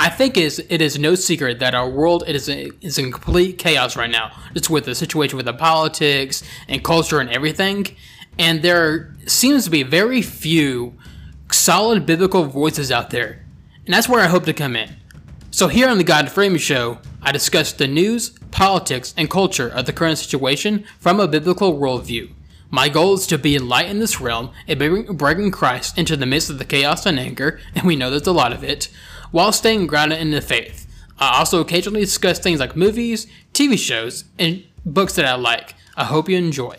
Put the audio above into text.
I think is it is no secret that our world is a, is in complete chaos right now. Just with the situation with the politics and culture and everything, and there seems to be very few solid biblical voices out there, and that's where I hope to come in. So here on the God and Freedom Show, I discuss the news, politics, and culture of the current situation from a biblical worldview. My goal is to be light in this realm and bring, bring Christ into the midst of the chaos and anger, and we know there's a lot of it, while staying grounded in the faith. I also occasionally discuss things like movies, TV shows, and books that I like. I hope you enjoy.